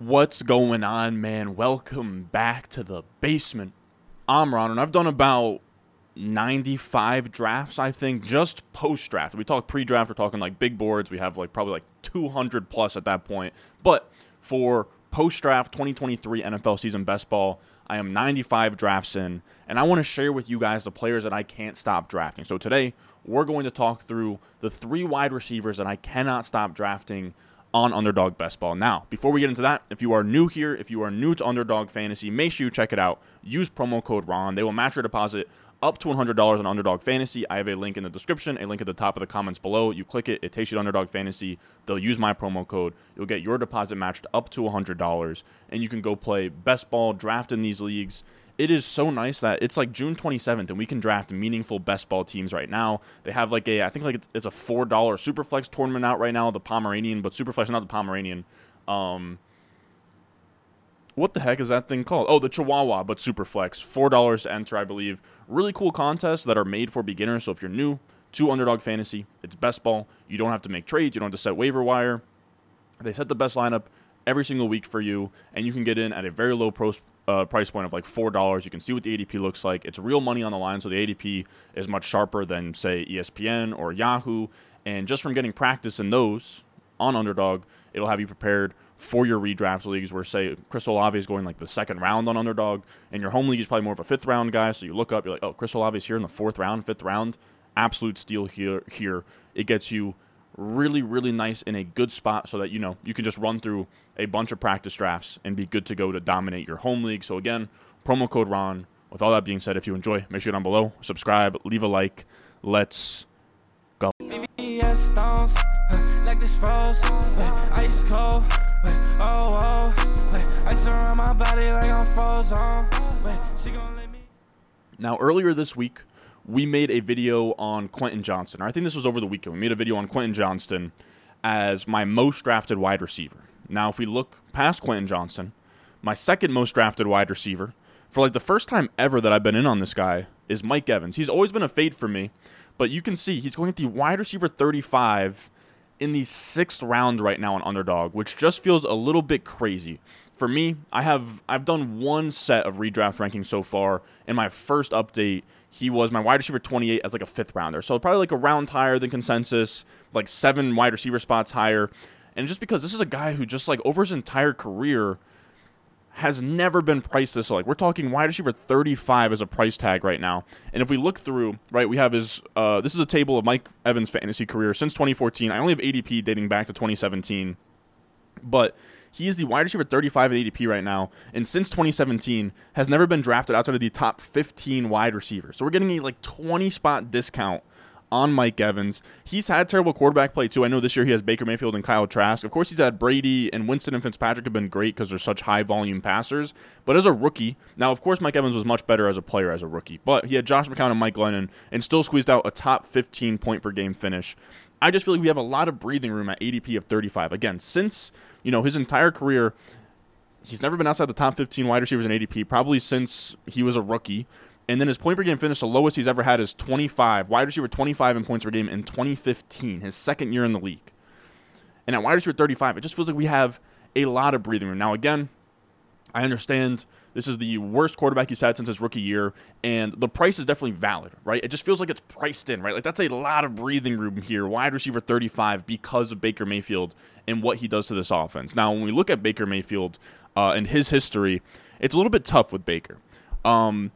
What's going on, man? Welcome back to the basement. I'm Ron, and I've done about 95 drafts, I think, just post draft. We talk pre draft, we're talking like big boards. We have like probably like 200 plus at that point. But for post draft 2023 NFL season best ball, I am 95 drafts in, and I want to share with you guys the players that I can't stop drafting. So today, we're going to talk through the three wide receivers that I cannot stop drafting on Underdog Best Ball. Now, before we get into that, if you are new here, if you are new to Underdog Fantasy, make sure you check it out. Use promo code RON. They will match your deposit up to $100 on Underdog Fantasy. I have a link in the description, a link at the top of the comments below. You click it, it takes you to Underdog Fantasy. They'll use my promo code. You'll get your deposit matched up to $100, and you can go play best ball, draft in these leagues. It is so nice that it's like June 27th, and we can draft meaningful best ball teams right now. They have like a, I think like it's a $4 Superflex tournament out right now, the Pomeranian, but Superflex, not the Pomeranian. Um, what the heck is that thing called? Oh, the Chihuahua, but Superflex. $4 to enter, I believe. Really cool contests that are made for beginners. So if you're new to Underdog Fantasy, it's best ball. You don't have to make trades, you don't have to set waiver wire. They set the best lineup every single week for you, and you can get in at a very low pros, uh, price point of like $4. You can see what the ADP looks like. It's real money on the line, so the ADP is much sharper than, say, ESPN or Yahoo. And just from getting practice in those on Underdog, it'll have you prepared for your redraft leagues where say Chris Olave is going like the second round on underdog and your home league is probably more of a fifth round guy so you look up you're like oh Chris Olave is here in the fourth round fifth round absolute steal here here it gets you really really nice in a good spot so that you know you can just run through a bunch of practice drafts and be good to go to dominate your home league so again promo code Ron with all that being said if you enjoy make sure down below subscribe leave a like let's go uh, like this froze, uh, ice cold. Wait, wait, I surround my body like I'm frozen. Wait, uh, she gon' let me. Now, earlier this week, we made a video on Quentin Johnston. I think this was over the weekend. We made a video on Quentin Johnston as my most drafted wide receiver. Now, if we look past Quentin Johnston, my second most drafted wide receiver, for like the first time ever that I've been in on this guy, is Mike Evans. He's always been a fade for me, but you can see he's going at the wide receiver 35 in the sixth round right now on underdog, which just feels a little bit crazy. For me, I have I've done one set of redraft rankings so far. In my first update, he was my wide receiver 28 as like a fifth rounder. So probably like a round higher than consensus, like seven wide receiver spots higher. And just because this is a guy who just like over his entire career has never been priced this like we're talking wide receiver 35 as a price tag right now and if we look through right we have his uh, this is a table of mike evans fantasy career since 2014 i only have adp dating back to 2017 but he is the wide receiver 35 at adp right now and since 2017 has never been drafted outside of the top 15 wide receivers so we're getting a like 20 spot discount on Mike Evans. He's had terrible quarterback play too. I know this year he has Baker Mayfield and Kyle Trask. Of course, he's had Brady and Winston and Fitzpatrick have been great because they're such high volume passers. But as a rookie, now of course Mike Evans was much better as a player as a rookie. But he had Josh McCown and Mike Glennon and still squeezed out a top 15 point per game finish. I just feel like we have a lot of breathing room at ADP of 35. Again, since you know his entire career, he's never been outside the top 15 wide receivers in ADP. Probably since he was a rookie. And then his point per game finish, the lowest he's ever had is 25. Wide receiver 25 in points per game in 2015, his second year in the league. And at wide receiver 35, it just feels like we have a lot of breathing room. Now, again, I understand this is the worst quarterback he's had since his rookie year, and the price is definitely valid, right? It just feels like it's priced in, right? Like that's a lot of breathing room here. Wide receiver 35 because of Baker Mayfield and what he does to this offense. Now, when we look at Baker Mayfield uh, and his history, it's a little bit tough with Baker. Um,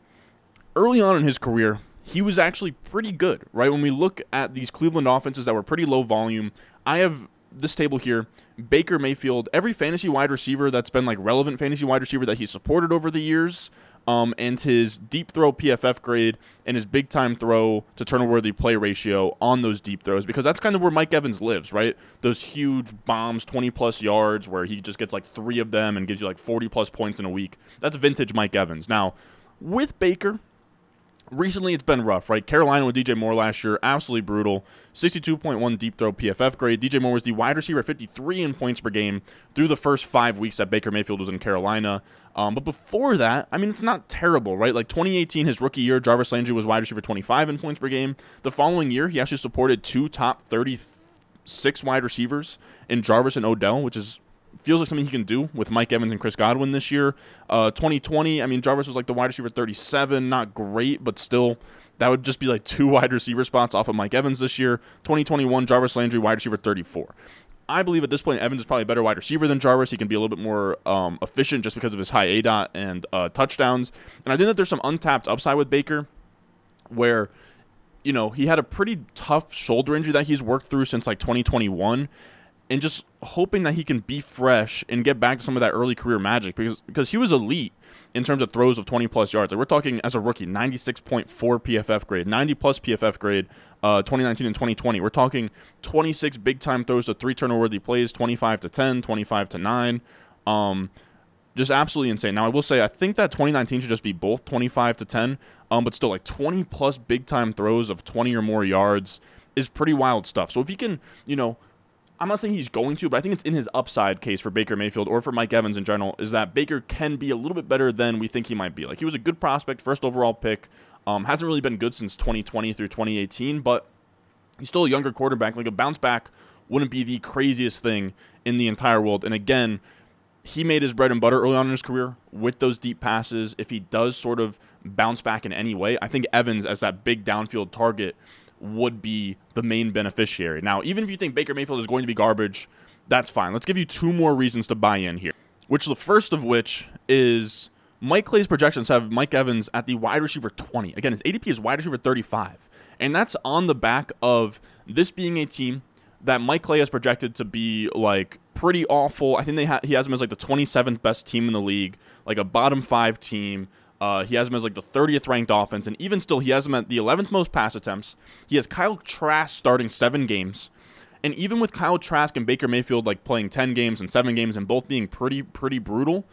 early on in his career, he was actually pretty good, right? When we look at these Cleveland offenses that were pretty low volume, I have this table here Baker Mayfield, every fantasy wide receiver that's been like relevant fantasy wide receiver that he supported over the years, um, and his deep throw PFF grade and his big time throw to turnover worthy play ratio on those deep throws because that's kind of where Mike Evans lives, right? Those huge bombs, 20 plus yards, where he just gets like three of them and gives you like 40 plus points in a week. That's vintage Mike Evans. Now, with Baker, recently it's been rough, right? Carolina with DJ Moore last year, absolutely brutal. 62.1 deep throw PFF grade. DJ Moore was the wide receiver 53 in points per game through the first five weeks that Baker Mayfield was in Carolina. Um, but before that, I mean, it's not terrible, right? Like 2018, his rookie year, Jarvis Landry was wide receiver 25 in points per game. The following year, he actually supported two top 36 wide receivers in Jarvis and Odell, which is feels like something he can do with Mike Evans and Chris Godwin this year. Uh, 2020, I mean, Jarvis was like the wide receiver 37, not great, but still, that would just be like two wide receiver spots off of Mike Evans this year. 2021, Jarvis Landry, wide receiver 34. I believe at this point Evans is probably a better wide receiver than Jarvis. He can be a little bit more um, efficient just because of his high A dot and uh, touchdowns. And I think that there's some untapped upside with Baker, where you know he had a pretty tough shoulder injury that he's worked through since like 2021 and just hoping that he can be fresh and get back to some of that early career magic because because he was elite in terms of throws of 20 plus yards. Like we're talking as a rookie, 96.4 PFF grade, 90 plus PFF grade, uh, 2019 and 2020. We're talking 26 big time throws to three turnover worthy plays, 25 to 10, 25 to 9. Um, just absolutely insane. Now I will say I think that 2019 should just be both 25 to 10, um, but still like 20 plus big time throws of 20 or more yards is pretty wild stuff. So if he can, you know, I'm not saying he's going to, but I think it's in his upside case for Baker Mayfield or for Mike Evans in general is that Baker can be a little bit better than we think he might be. Like he was a good prospect, first overall pick. Um, hasn't really been good since 2020 through 2018, but he's still a younger quarterback. Like a bounce back wouldn't be the craziest thing in the entire world. And again, he made his bread and butter early on in his career with those deep passes. If he does sort of bounce back in any way, I think Evans as that big downfield target would be the main beneficiary. Now, even if you think Baker Mayfield is going to be garbage, that's fine. Let's give you two more reasons to buy in here. Which the first of which is Mike Clay's projections have Mike Evans at the wide receiver 20. Again, his ADP is wide receiver 35. And that's on the back of this being a team that Mike Clay has projected to be like pretty awful. I think they ha- he has him as like the 27th best team in the league, like a bottom five team. Uh, he has him as like the 30th ranked offense, and even still, he has him at the 11th most pass attempts. He has Kyle Trask starting seven games, and even with Kyle Trask and Baker Mayfield like playing 10 games and seven games and both being pretty pretty brutal,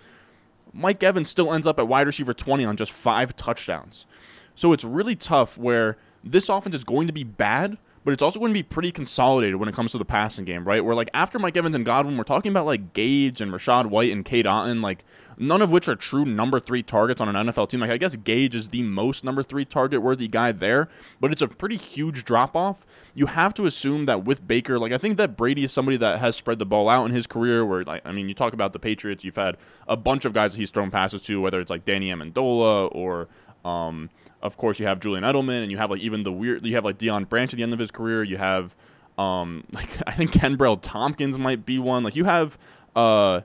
Mike Evans still ends up at wide receiver 20 on just five touchdowns. So it's really tough where this offense is going to be bad, but it's also going to be pretty consolidated when it comes to the passing game, right? Where like after Mike Evans and Godwin, we're talking about like Gage and Rachaad White and Cade Otton, like none of which are true number three targets on an NFL team. Like I guess Gage is the most number three target worthy guy there, but it's a pretty huge drop off. You have to assume that with Baker, like I think that Brady is somebody that has spread the ball out in his career. Where like I mean, you talk about the Patriots, you've had a bunch of guys that he's thrown passes to, whether it's like Danny Amendola or um, of course, you have Julian Edelman, and you have like even the weird. You have like Deion Branch at the end of his career. You have um, like I think Kenbrell Thompkins might be one. Like you have uh,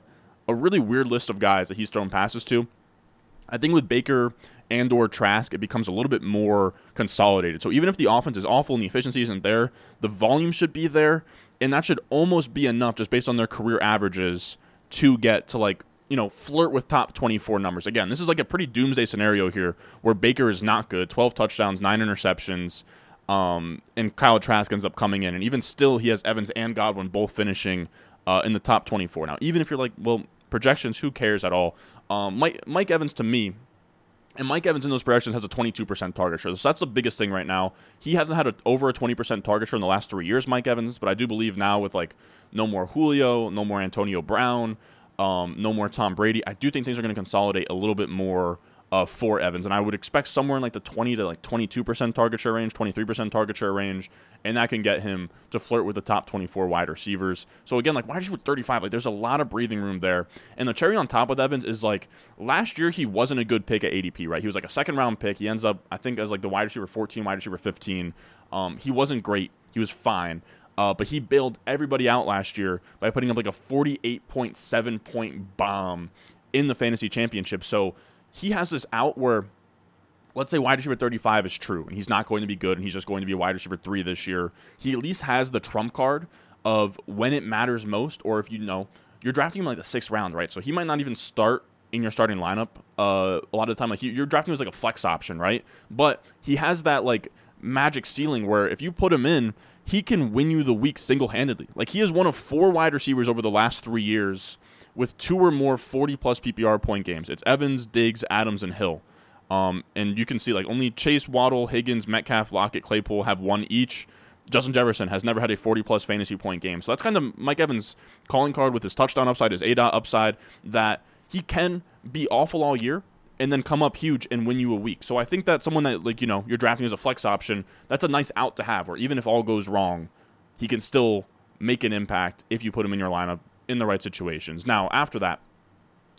a really weird list of guys that he's thrown passes to. I think with Baker and or Trask, it becomes a little bit more consolidated. So even if the offense is awful and the efficiency isn't there, the volume should be there, and that should almost be enough just based on their career averages to get to like you know, flirt with top 24 numbers. Again, this is like a pretty doomsday scenario here where Baker is not good 12 touchdowns, nine interceptions, um, and Kyle Trask ends up coming in. And even still, he has Evans and Godwin both finishing uh, in the top 24. Now, even if you're like, well, projections, who cares at all? Um, Mike, Mike Evans, to me, and Mike Evans in those projections has a 22% target share. So that's the biggest thing right now. He hasn't had a, over a 20% target share in the last three years, Mike Evans, but I do believe now with like no more Julio, no more Antonio Brown, um, no more Tom Brady. I do think things are going to consolidate a little bit more uh, for Evans, and I would expect somewhere in like the 20 to like 22 percent target share range, 23 percent target share range, and that can get him to flirt with the top 24 wide receivers. So again, like wide receiver 35, like there's a lot of breathing room there. And the cherry on top with Evans is like last year he wasn't a good pick at ADP, right? He was like a second round pick. He ends up I think as like the wide receiver 14, wide receiver 15. Um, he wasn't great. He was fine. Uh, but he bailed everybody out last year by putting up like a 48.7 point bomb in the fantasy championship. So he has this out where, let's say wide receiver 35 is true and he's not going to be good and he's just going to be a wide receiver three this year. He at least has the trump card of when it matters most, or if you know you're drafting him like the sixth round, right? So he might not even start in your starting lineup. Uh, a lot of the time, like you're drafting him as like a flex option, right? But he has that like magic ceiling where if you put him in, he can win you the week single handedly. Like he is one of four wide receivers over the last three years with two or more 40 plus PPR point games. It's Evans, Diggs, Adams, and Hill. Um, and you can see like only Chase, Waddle, Higgins, Metcalf, Lockett, Claypool have one each. Justin Jefferson has never had a 40 plus fantasy point game. So that's kind of Mike Evans' calling card with his touchdown upside, his A dot upside, that he can be awful all year, and then come up huge and win you a week. So I think that someone that like you know you're drafting as a flex option, that's a nice out to have. Where even if all goes wrong, he can still make an impact if you put him in your lineup in the right situations. Now, after that,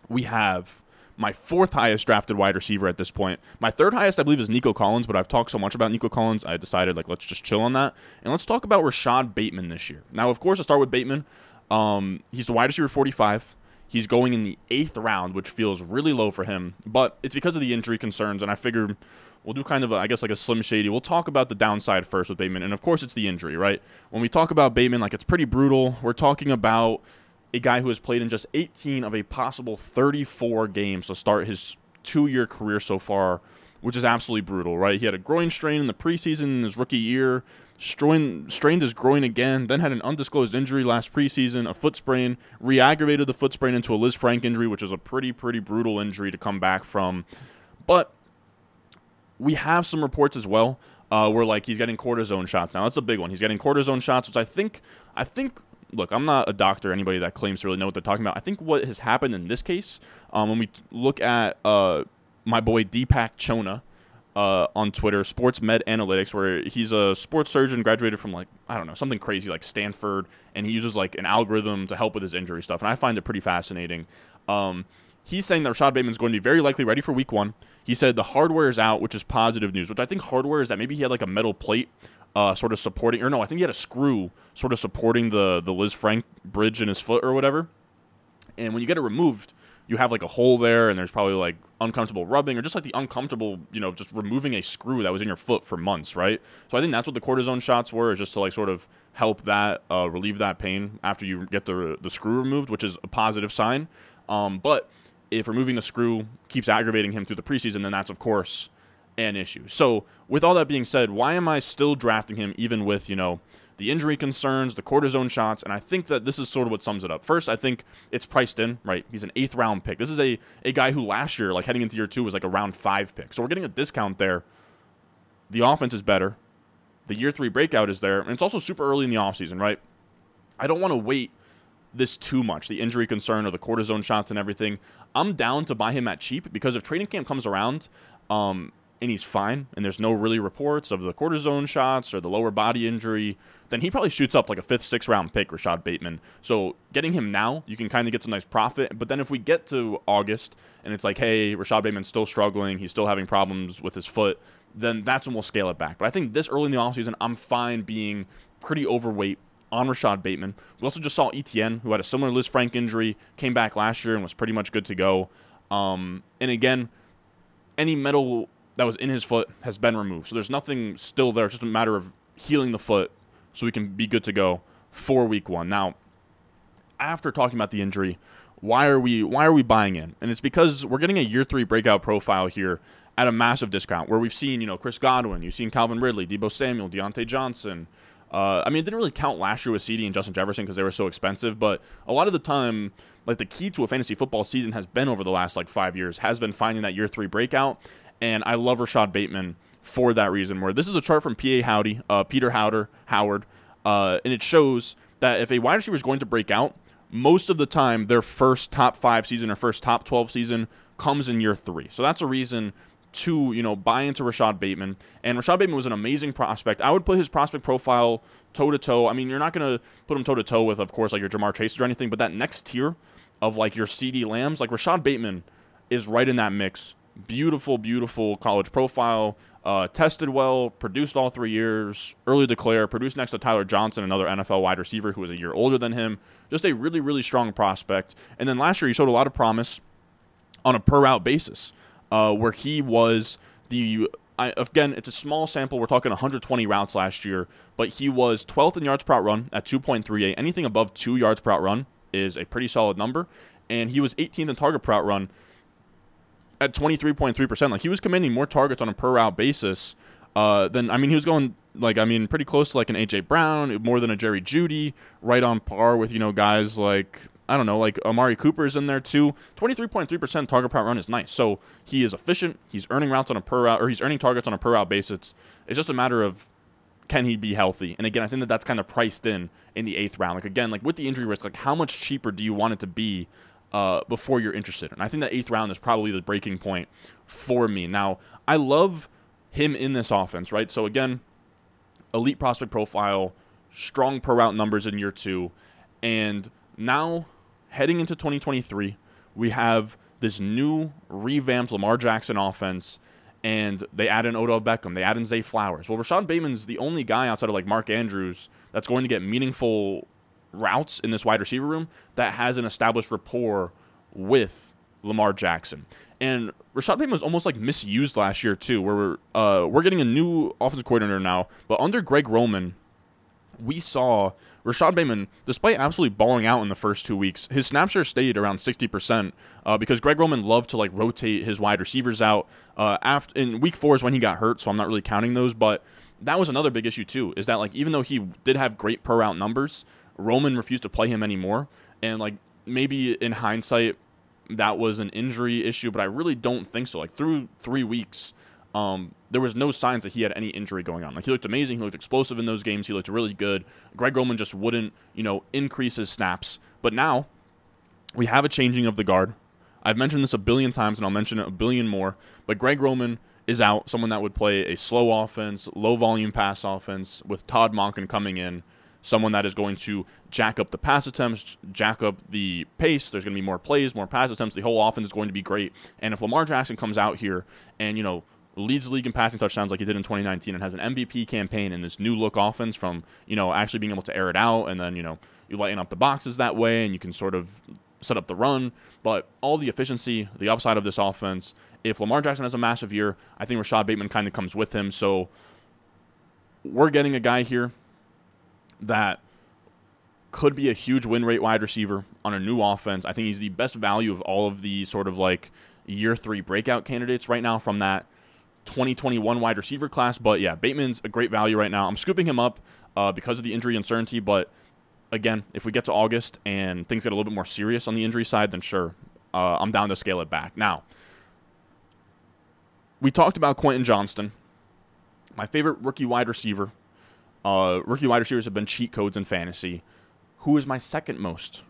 we have my fourth highest drafted wide receiver at this point. My third highest, I believe, is Nico Collins, but I've talked so much about Nico Collins, I decided like let's just chill on that and let's talk about Rashod Bateman this year. Now, of course, I start with Bateman. Um, he's the wide receiver 45. He's going in the eighth round, which feels really low for him, but it's because of the injury concerns, and I figure we'll do kind of, a, I guess, like a slim shady. We'll talk about the downside first with Bateman, and of course, it's the injury, right? When we talk about Bateman, like it's pretty brutal. We're talking about a guy who has played in just 18 of a possible 34 games to start his two-year career so far, which is absolutely brutal, right? He had a groin strain in the preseason in his rookie year strained, strained his groin again, then had an undisclosed injury last preseason, a foot sprain, re aggravated the foot sprain into a Liz Lisfranc injury, which is a pretty, pretty brutal injury to come back from. But we have some reports as well uh, where like he's getting cortisone shots now. That's a big one. He's getting cortisone shots, which I think, I think. Look, I'm not a doctor. Anybody that claims to really know what they're talking about. I think what has happened in this case, um, when we look at uh, my boy Deepak Chona, uh, on Twitter, Sports Med Analytics, where he's a sports surgeon, graduated from like I don't know something crazy like Stanford, and he uses like an algorithm to help with his injury stuff, and I find it pretty fascinating. Um, he's saying that Rashod Bateman's going to be very likely ready for Week One. He said the hardware is out, which is positive news. Which I think hardware is that maybe he had like a metal plate. Uh, sort of supporting, or no, I think he had a screw sort of supporting the the Lisfranc bridge in his foot or whatever. And when you get it removed, you have like a hole there and there's probably like uncomfortable rubbing or just like the uncomfortable, you know, just removing a screw that was in your foot for months, right? So I think that's what the cortisone shots were, is just to like sort of help that uh, relieve that pain after you get the the screw removed, which is a positive sign. Um, but if removing the screw keeps aggravating him through the preseason, then that's of course an issue. So with all that being said, why am I still drafting him even with you know the injury concerns, the cortisone shots, and I think that this is sort of what sums it up. First, I think it's priced in, right? He's an eighth round pick. This is a, a guy who last year, like heading into year two, was like a round five pick. So we're getting a discount there. The offense is better. The year three breakout is there. And it's also super early in the offseason, right? I don't want to wait this too much, the injury concern or the cortisone shots and everything. I'm down to buy him at cheap because if training camp comes around, um, and he's fine, and there's no really reports of the cortisone shots or the lower body injury, then he probably shoots up like a fifth, sixth round pick, Rashod Bateman. So getting him now, you can kind of get some nice profit. But then if we get to August and it's like, hey, Rashod Bateman's still struggling, he's still having problems with his foot, then that's when we'll scale it back. But I think this early in the offseason, I'm fine being pretty overweight on Rashod Bateman. We also just saw Etienne, who had a similar Lisfranc injury, came back last year and was pretty much good to go. Um, and again, any metal that was in his foot has been removed. So there's nothing still there. It's just a matter of healing the foot so we can be good to go for week one. Now, after talking about the injury, why are we why are we buying in? And it's because we're getting a year three breakout profile here at a massive discount where we've seen, you know, Chris Godwin, you've seen Calvin Ridley, Deebo Samuel, Diontae Johnson. Uh, I mean, it didn't really count last year with CD and Justin Jefferson because they were so expensive, but a lot of the time, like the key to a fantasy football season has been over the last like five years, has been finding that year three breakout. And I love Rashod Bateman for that reason. Where this is a chart from PA Howdy, uh, Peter Howder, Howard, uh, and it shows that if a wide receiver is going to break out, most of the time their first top five season or first top 12 season comes in year three. So that's a reason to you know buy into Rashod Bateman. And Rashod Bateman was an amazing prospect. I would put his prospect profile toe to toe. I mean, you're not going to put him toe to toe with, of course, like your Ja'Marr Chase or anything, but that next tier of like your CD Lambs, like Rashod Bateman is right in that mix beautiful, beautiful college profile. Uh, tested well, produced all three years, early declare, produced next to Tyler Johnson, another NFL wide receiver who was a year older than him. Just a really, really strong prospect. And then last year, he showed a lot of promise on a per route basis, uh, where he was the. I, again, it's a small sample. We're talking 120 routes last year, but he was 12th in yards per route run at 2.38. Anything above two yards per route run is a pretty solid number. And he was 18th in target per route run at 23.3%. Like he was commanding more targets on a per route basis uh, than, I mean, he was going like, I mean, pretty close to like an AJ Brown, more than a Jerry Jeudy, right on par with, you know, guys like, I don't know, like Amari Cooper is in there too. 23.3% target per run is nice. So he is efficient. He's earning routes on a per route, or he's earning targets on a per route basis. It's just a matter of can he be healthy? And again, I think that that's kind of priced in in the eighth round. Like again, like with the injury risk, like how much cheaper do you want it to be uh, before you're interested. And I think that eighth round is probably the breaking point for me. Now, I love him in this offense, right? So again, elite prospect profile, strong per route numbers in year two, and now heading into 2023, we have this new revamped Lamar Jackson offense, and they add in Odell Beckham, they add in Zay Flowers. Well, Rashod Bateman's the only guy outside of like Mark Andrews that's going to get meaningful routes in this wide receiver room that has an established rapport with Lamar Jackson. And Rashod Bateman was almost like misused last year too, where we're uh, we're getting a new offensive coordinator now, but under Greg Roman, we saw Rashod Bateman, despite absolutely balling out in the first two weeks, his snap share stayed around 60% uh, because Greg Roman loved to like rotate his wide receivers out. Uh, after in week four is when he got hurt, so I'm not really counting those. But that was another big issue too, is that like even though he did have great per route numbers, Roman refused to play him anymore, and like maybe in hindsight that was an injury issue, but I really don't think so. Like through three weeks, um, there was no signs that he had any injury going on. Like he looked amazing, he looked explosive in those games, he looked really good. Greg Roman just wouldn't, you know, increase his snaps. But now we have a changing of the guard. I've mentioned this a billion times, and I'll mention it a billion more. But Greg Roman is out, someone that would play a slow offense, low volume pass offense with Todd Monken coming in someone that is going to jack up the pass attempts, jack up the pace. There's going to be more plays, more pass attempts. The whole offense is going to be great. And if Lamar Jackson comes out here and, you know, leads the league in passing touchdowns like he did in 2019 and has an MVP campaign in this new look offense from, you know, actually being able to air it out and then, you know, you lighten up the boxes that way and you can sort of set up the run. But all the efficiency, the upside of this offense, if Lamar Jackson has a massive year, I think Rashod Bateman kind of comes with him. So we're getting a guy here that could be a huge win rate wide receiver on a new offense. I think he's the best value of all of the sort of like year three breakout candidates right now from that 2021 wide receiver class. But yeah, Bateman's a great value right now. I'm scooping him up uh, because of the injury uncertainty. But again, if we get to August and things get a little bit more serious on the injury side, then sure, uh, I'm down to scale it back. Now, we talked about Quentin Johnston, my favorite rookie wide receiver uh, rookie wide receivers have been cheat codes in fantasy. Who is my second most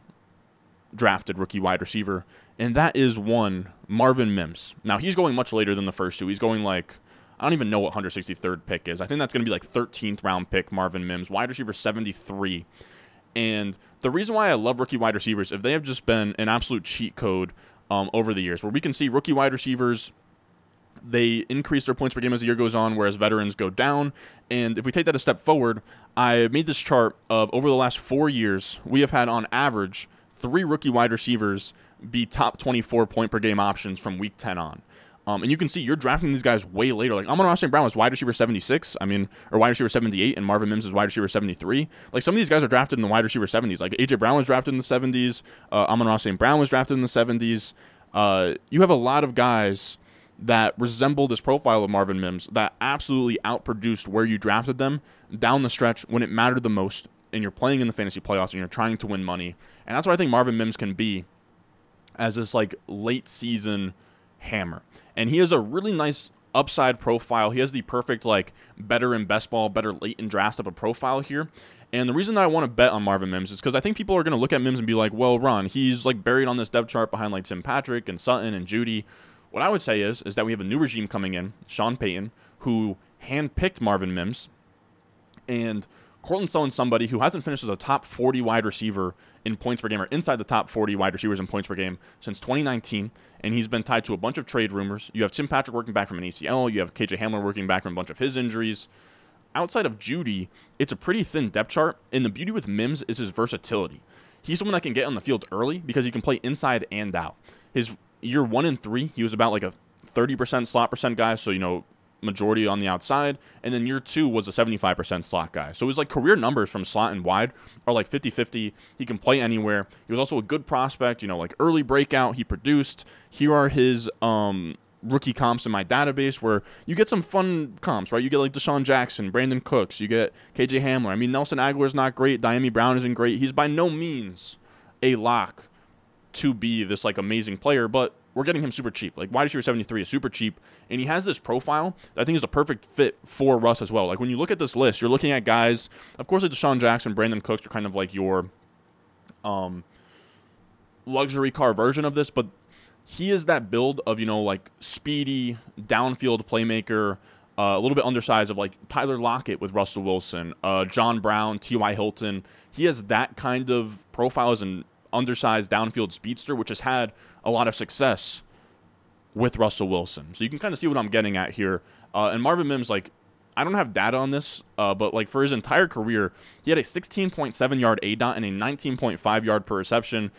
drafted rookie wide receiver? And that is one, Marvin Mims. Now, he's going much later than the first two. He's going like, I don't even know what 163rd pick is. I think that's going to be like 13th round pick, Marvin Mims, wide receiver 73. And the reason why I love rookie wide receivers, if they have just been an absolute cheat code um, over the years, where we can see rookie wide receivers they increase their points per game as the year goes on, whereas veterans go down. And if we take that a step forward, I made this chart of over the last four years, we have had on average three rookie wide receivers be top 24 point per game options from week 10 on. Um, and you can see you're drafting these guys way later. Like Amon-Ra St. Brown was wide receiver 76. I mean, or wide receiver 78, and Marvin Mims is wide receiver 73. Like some of these guys are drafted in the wide receiver 70s. Like AJ Brown was drafted in the 70s. Uh, Amon-Ra St. Brown was drafted in the 70s. Uh, you have a lot of guys that resemble this profile of Marvin Mims that absolutely outproduced where you drafted them down the stretch when it mattered the most and you're playing in the fantasy playoffs and you're trying to win money. And that's what I think Marvin Mims can be as this like late season hammer. And he has a really nice upside profile. He has the perfect like better in best ball, better late in draft type of profile here. And the reason that I want to bet on Marvin Mims is because I think people are going to look at Mims and be like, well, Ron, he's like buried on this depth chart behind like Tim Patrick and Sutton and Jeudy. What I would say is is that we have a new regime coming in, Sean Payton, who handpicked Marvin Mims, and Courtland Sutton's somebody who hasn't finished as a top 40 wide receiver in points per game or inside the top 40 wide receivers in points per game since 2019, and he's been tied to a bunch of trade rumors. You have Tim Patrick working back from an ACL, you have KJ Hamler working back from a bunch of his injuries. Outside of Jeudy, it's a pretty thin depth chart, and the beauty with Mims is his versatility. He's someone that can get on the field early because he can play inside and out. His year one and three, he was about like a 30% slot percent guy. So, you know, majority on the outside. And then year two was a 75% slot guy. So his like career numbers from slot and wide are like 50 50. He can play anywhere. He was also a good prospect, you know, like early breakout. He produced. Here are his um, rookie comps in my database where you get some fun comps, right? You get like DeSean Jackson, Brandin Cooks, you get KJ Hamler. I mean, Nelson Agholor is not great. Dyami Brown isn't great. He's by no means a lock to be this like amazing player, but we're getting him super cheap. Like wide receiver 73 is super cheap, and he has this profile that I think is a perfect fit for Russ as well. Like when you look at this list, you're looking at guys, of course, like DeSean Jackson, Brandin Cooks are kind of like your um luxury car version of this, but he is that build of you know like speedy downfield playmaker. Uh, a little bit undersized of like Tyler Lockett with Russell Wilson, uh, John Brown, T.Y. Hilton. He has that kind of profile as an undersized downfield speedster, which has had a lot of success with Russell Wilson. So you can kind of see what I'm getting at here. Uh, and Marvin Mims, like, I don't have data on this, uh, but like for his entire career, he had a 16.7 yard A dot and a 19.5 yard per reception.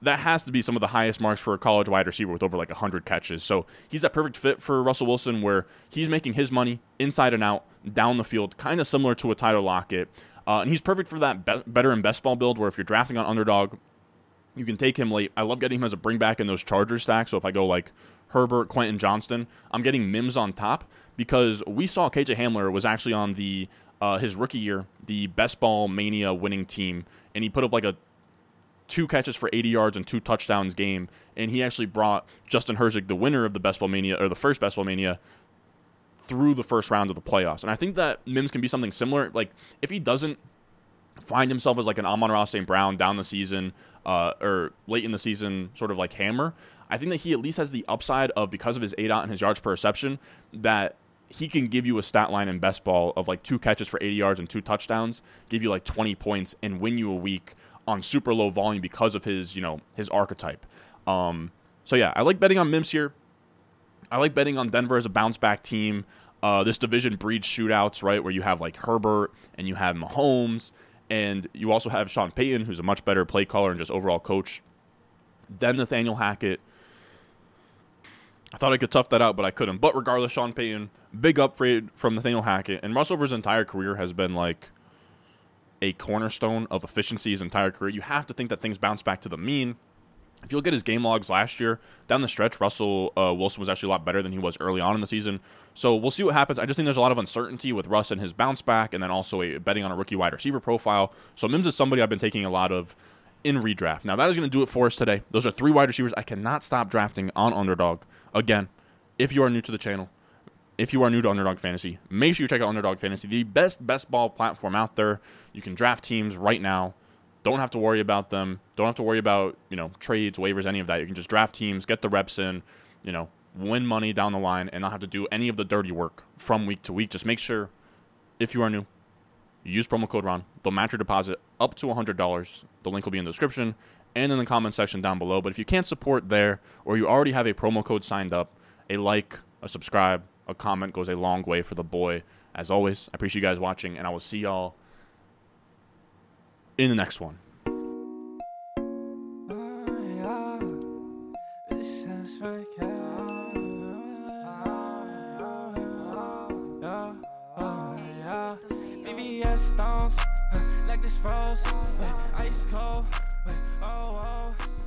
That has to be some of the highest marks for a college wide receiver with over like 100 catches. So he's a perfect fit for Russell Wilson, where he's making his money inside and out, down the field, kind of similar to a Tyler Lockett. Uh, and he's perfect for that be- better and best ball build, where if you're drafting on underdog, you can take him late. I love getting him as a bring back in those Charger stacks. So if I go like Herbert, Quentin Johnston, I'm getting Mims on top because we saw KJ Hamler was actually on the uh, his rookie year, the best ball mania winning team, and he put up like a two catches for 80 yards and two touchdowns game, and he actually brought Justin Herzig, the winner of the best ball mania or the first best ball mania, through the first round of the playoffs. And I think that Mims can be something similar. Like if he doesn't find himself as like an Amon-Ra St. Brown down the season uh, or late in the season, sort of like hammer. I think that he at least has the upside of because of his ADOT and his yards per reception that he can give you a stat line in best ball of like two catches for 80 yards and two touchdowns, give you like 20 points and win you a week on super low volume because of his, you know, his archetype. Um, so yeah, I like betting on Mims here. I like betting on Denver as a bounce back team. Uh, this division breeds shootouts, right? Where you have like Herbert and you have Mahomes, and you also have Sean Payton, who's a much better play caller and just overall coach than Nathaniel Hackett. I thought I could tough that out, but I couldn't. But regardless, Sean Payton, big upgrade from Nathaniel Hackett, and Russ over his entire career has been like a cornerstone of efficiency his entire career. You have to think that things bounce back to the mean. If you look at his game logs last year, down the stretch, Russell uh, Wilson was actually a lot better than he was early on in the season. So we'll see what happens. I just think there's a lot of uncertainty with Russ and his bounce back, and then also a betting on a rookie wide receiver profile. So Mims is somebody I've been taking a lot of in redraft. Now that is going to do it for us today. Those are three wide receivers I cannot stop drafting on underdog. Again, if you are new to the channel, if you are new to Underdog Fantasy, make sure you check out Underdog Fantasy, the best best ball platform out there. You can draft teams right now. Don't have to worry about them. Don't have to worry about, you know, trades, waivers, any of that. You can just draft teams, get the reps in, you know, win money down the line and not have to do any of the dirty work from week to week. Just make sure if you are new, use promo code RON. They'll match your deposit up to $100. The link will be in the description and in the comment section down below. But if you can't support there or you already have a promo code signed up, a like, a subscribe, a comment goes a long way for the boy. As always, I appreciate you guys watching, and I will see y'all in the next one. stones, uh, like this froze, uh, ice cold, uh, oh, oh.